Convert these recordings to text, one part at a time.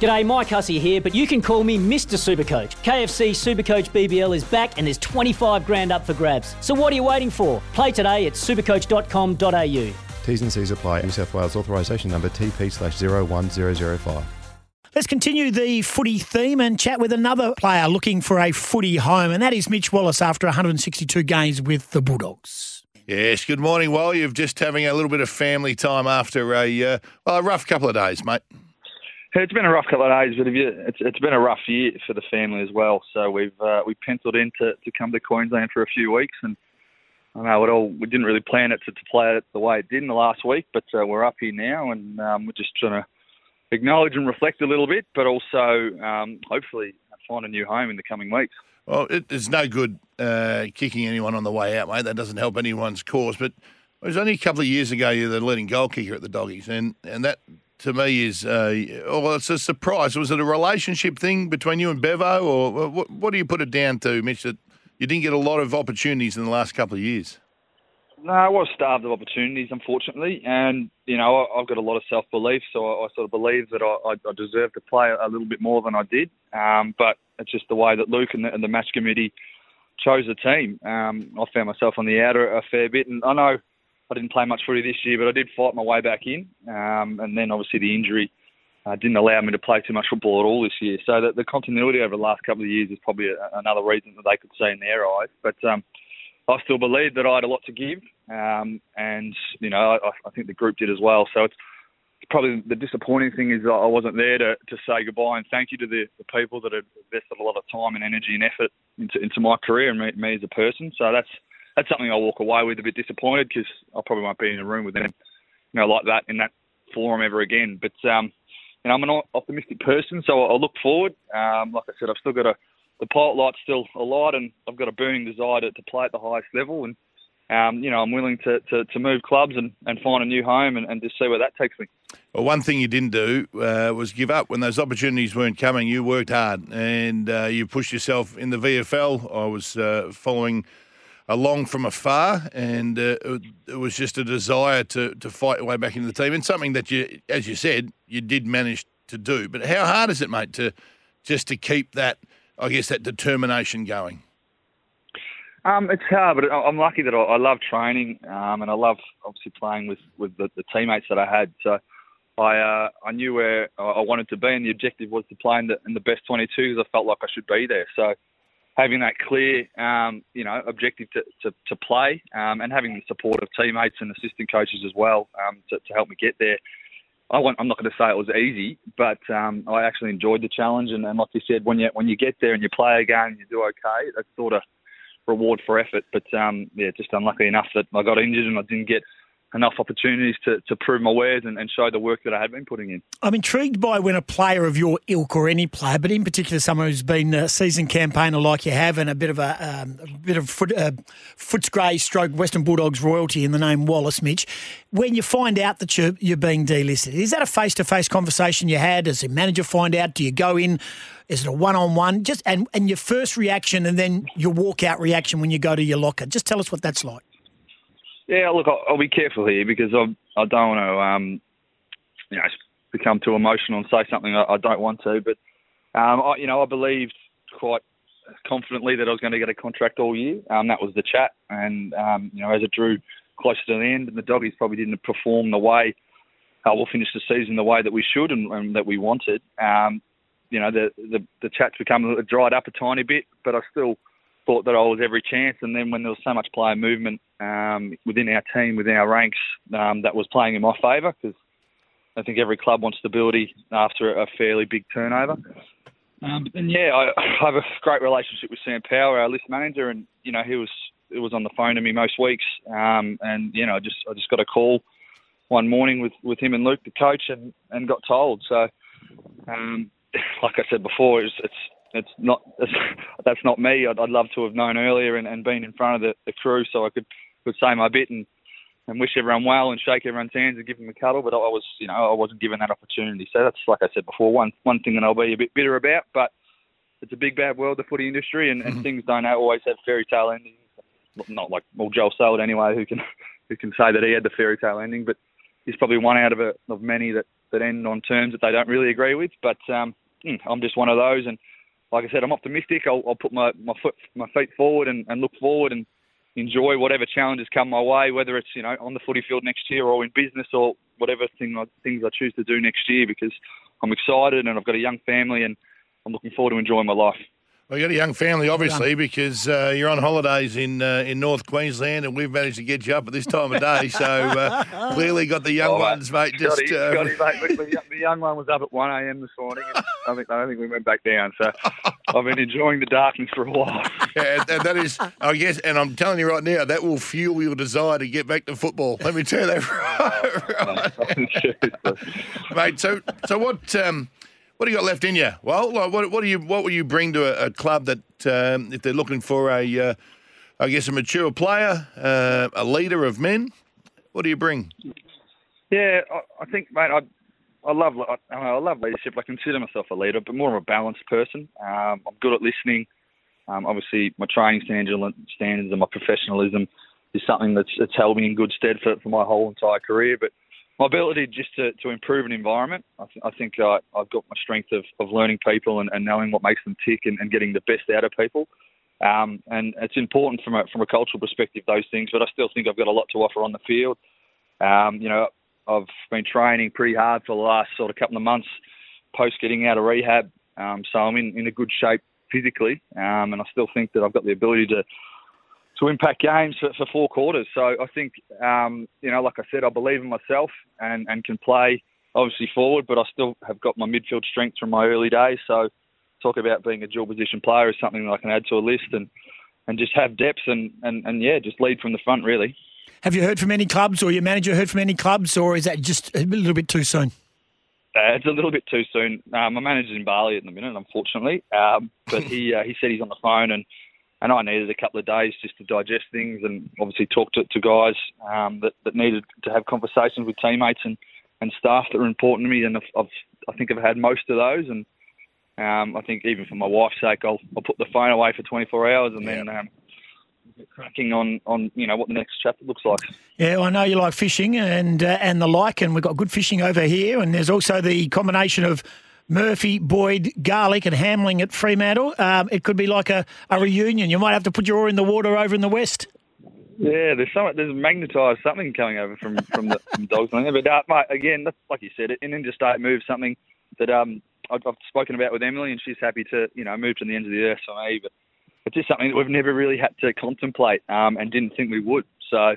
G'day, Mike Hussey here, but you can call me Mr. Supercoach. KFC Supercoach BBL is back and there's 25 grand up for grabs. So what are you waiting for? Play today at supercoach.com.au. T's and C's apply. New South Wales authorisation number TP slash 01005. Let's continue the footy theme and chat with another player looking for a footy home, and that is Mitch Wallis after 162 games with the Bulldogs. Yes, good morning. Well, you've just having a little bit of family time after a uh, well, a rough couple of days, mate. It's been a rough couple of days, but it's it's been a rough year for the family as well. So we've uh, we penciled in to, to come to Queensland for a few weeks, and I know it all. We didn't really plan it to, to play it the way it did in the last week, but uh, we're up here now, and um, we're just trying to acknowledge and reflect a little bit, but also um, hopefully find a new home in the coming weeks. Well, it, it's no good uh, kicking anyone on the way out, mate. That doesn't help anyone's cause. But it was only a couple of years ago you were the leading goal kicker at the Doggies, and and that to me is, uh, well, it's a surprise. Was it a relationship thing between you and Bevo, or what, what do you put it down to, Mitch, that you didn't get a lot of opportunities in the last couple of years? No, I was starved of opportunities, unfortunately, and you know I've got a lot of self belief, so I, I, sort of believe that I, I deserve to play a little bit more than I did. Um, but it's just the way that Luke and the, and the match committee chose the team. Um, I found myself on the outer a fair bit, and I know I didn't play much footy this year, but I did fight my way back in. Um, and then obviously the injury uh, didn't allow me to play too much football at all this year. So the, the continuity over the last couple of years is probably a, another reason that they could see in their eyes. But um, I still believe that I had a lot to give, um, and you know I, I think the group did as well. So it's, probably the disappointing thing is I wasn't there to, to say goodbye and thank you to the, the people that have invested a lot of time and energy and effort into, into my career and me, me as a person. So that's that's something I walk away with a bit disappointed because I probably won't be in a room with them, you know, like that in that forum ever again. But um, you know, I'm an optimistic person, so I look forward. Um, like I said, I've still got a the pilot light's still alight, and I've got a burning desire to, to play at the highest level. And um, you know, I'm willing to, to, to move clubs and, and find a new home and, and just see where that takes me. Well, one thing you didn't do uh, was give up when those opportunities weren't coming. You worked hard and uh, you pushed yourself in the VFL. I was uh, following along from afar, and uh, it was just a desire to to fight your way back into the team, and something that you, as you said, you did manage to do. But how hard is it, mate, to just to keep that, I guess, that determination going? Um, it's hard, but I'm lucky that I, love training, um, and I love obviously playing with with the, the teammates that I had. So. I uh, I knew where I wanted to be, and the objective was to play in the, in the best 22 because I felt like I should be there. So having that clear, um, you know, objective to, to, to play um, and having the support of teammates and assistant coaches as well um, to, to help me get there. I want, I'm not going to say it was easy, but um, I actually enjoyed the challenge. And, and like you said, when you when you get there and you play a game and you do okay, that's sort of reward for effort. But um, yeah, just unlucky enough that I got injured and I didn't get enough opportunities to, to prove my wares and, and, show the work that I had been putting in. I'm intrigued by when a player of your ilk or any player, but in particular someone who's been a seasoned campaigner like you have and a bit of a, um, a bit of foot, uh, Footscray stroke Western Bulldogs royalty in the name Wallis Mitch, when you find out that you're, you're being delisted, is that a face-to-face conversation you had? Does the manager find out? Do you go in? Is it a one-on-one? Just and, and your first reaction and then your walkout reaction when you go to your locker. Just tell us what that's like. Yeah, look, I'll, I'll be careful here because I I don't want to um, you know become too emotional and say something I, I don't want to. But um, I, you know, I believed quite confidently that I was going to get a contract all year. Um, that was the chat, and um, you know, as it drew closer to the end, and the doggies probably didn't perform the way uh, we'll finish the season the way that we should and, and that we wanted. Um, you know, the, the the chat's become dried up a tiny bit, but I still thought that I was every chance. And then when there was so much player movement um, within our team, within our ranks, um, that was playing in my favour because I think every club wants stability after a fairly big turnover. Um, and yeah, I, I have a great relationship with Sam Power, our list manager, and you know he was it was on the phone to me most weeks. Um, and you know, I just I just got a call one morning with, with him and Luke, the coach, and, and got told. So um, like I said before, it's it's, it's not that's not me. I'd, I'd love to have known earlier and, and been in front of the, the crew so I could could say my bit and and wish everyone well and shake everyone's hands and give them a cuddle. But I was, you know, I wasn't given that opportunity. So that's like I said before, one one thing that I'll be a bit bitter about. But it's a big bad world, the footy industry, and, and mm-hmm. things don't always have fairy tale endings. Not like well, Joel Selwood anyway, who can who can say that he had the fairy tale ending, but he's probably one out of a, of many that that end on terms that they don't really agree with. But um, hmm, I'm just one of those, and like I said, I'm optimistic. I'll, I'll put my my foot my feet forward and, and look forward and enjoy whatever challenges come my way, whether it's you know on the footy field next year or in business or whatever thing I, things I choose to do next year because I'm excited and I've got a young family and I'm looking forward to enjoying my life. Well, you got a young family, obviously, because uh, you're on holidays in uh, in North Queensland, and we've managed to get you up at this time of day. So uh, clearly, got the young oh, ones, mate. Just Scotty, uh, Scotty, mate, the, the, young one was up at one a.m. this morning. And I think I don't think we went back down. So I've been enjoying the darkness for a while. yeah, and that is, I guess, and I'm telling you right now, that will fuel your desire to get back to football. Let me tell you that right, right. mate. So, so what? Um, what do you got left in you? Well, what, what do you what will you bring to a, a club that um, if they're looking for a, uh, I guess a mature player, uh, a leader of men? What do you bring? Yeah, I, I think, mate, I I love I, I, love leadership. I consider myself a leader, but more of a balanced person. Um, I'm good at listening. Um, obviously, my training standards and my professionalism is something that's, that's held me in good stead for, for my whole entire career. But my ability just to, to improve an environment. I, th- I think I, I've got my strength of, of learning people and, and knowing what makes them tick and, and getting the best out of people. Um, and it's important from a, from a cultural perspective, those things, but I still think I've got a lot to offer on the field. Um, you know, I've been training pretty hard for the last sort of couple of months post getting out of rehab. Um, so I'm in, in a good shape physically, um, and I still think that I've got the ability to to impact games for, for four quarters. So I think, um, you know, like I said, I believe in myself and, and can play obviously forward, but I still have got my midfield strength from my early days. So talk about being a dual position player is something that I can add to a list and, and just have depth and, and, and yeah, just lead from the front really. Have you heard from any clubs or your manager heard from any clubs or is that just a little bit too soon? Uh, it's a little bit too soon. Uh, my manager's in Bali at the minute, unfortunately, um, but he uh, he said he's on the phone and and I needed a couple of days just to digest things and obviously talk to, to guys um, that, that needed to have conversations with teammates and, and staff that were important to me. And I've, I've, i think I've had most of those. And um, I think even for my wife's sake, I'll, I'll put the phone away for 24 hours and yeah. then um, get cracking on, on you know what the next chapter looks like. Yeah, I know you like fishing and uh, and the like, and we've got good fishing over here. And there's also the combination of Murphy, Boyd, Garlic, and Hamling at Fremantle. Um, it could be like a, a reunion. You might have to put your oar in the water over in the west. Yeah, there's some there's magnetised something coming over from from the from dogs. But uh, mate, again, like you said, an interstate move, something that um I've, I've, spoken about with Emily, and she's happy to you know move to the ends of the earth for me. But it's just something that we've never really had to contemplate um, and didn't think we would. So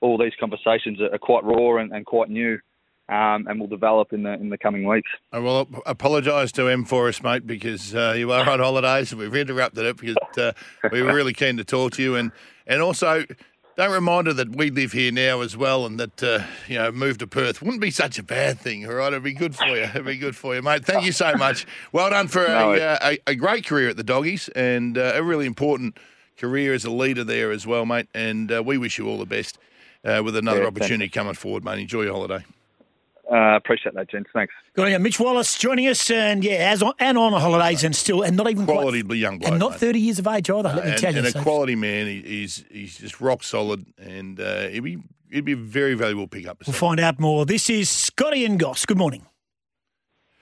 all these conversations are, are quite raw and, and quite new um, and will develop in the in the coming weeks. I will apologise to M for us, mate, because uh, you are on holidays and we've interrupted it because uh, we were really keen to talk to you and and also. Don't remind her that we live here now as well, and that uh, you know move to Perth wouldn't be such a bad thing. All right, it'd be good for you. It'd be good for you, mate. Thank you so much. Well done for no, a, uh, a, a, great career at the Doggies and uh, a really important career as a leader there as well, mate. And uh, we wish you all the best with another yeah, opportunity coming forward, mate. Enjoy your holiday. Uh, appreciate that, gents. Thanks. Good on you. Mitch Wallis joining us, and yeah, as on, and on holidays, and still, and not even quality quite, young bloke, and not mate. thirty years of age either. let me and, tell you, and so. a quality man. He, he's he's just rock solid, and uh, he'd be he'd be a very valuable pickup. We'll find out more. This is Scotty and Goss. Good morning.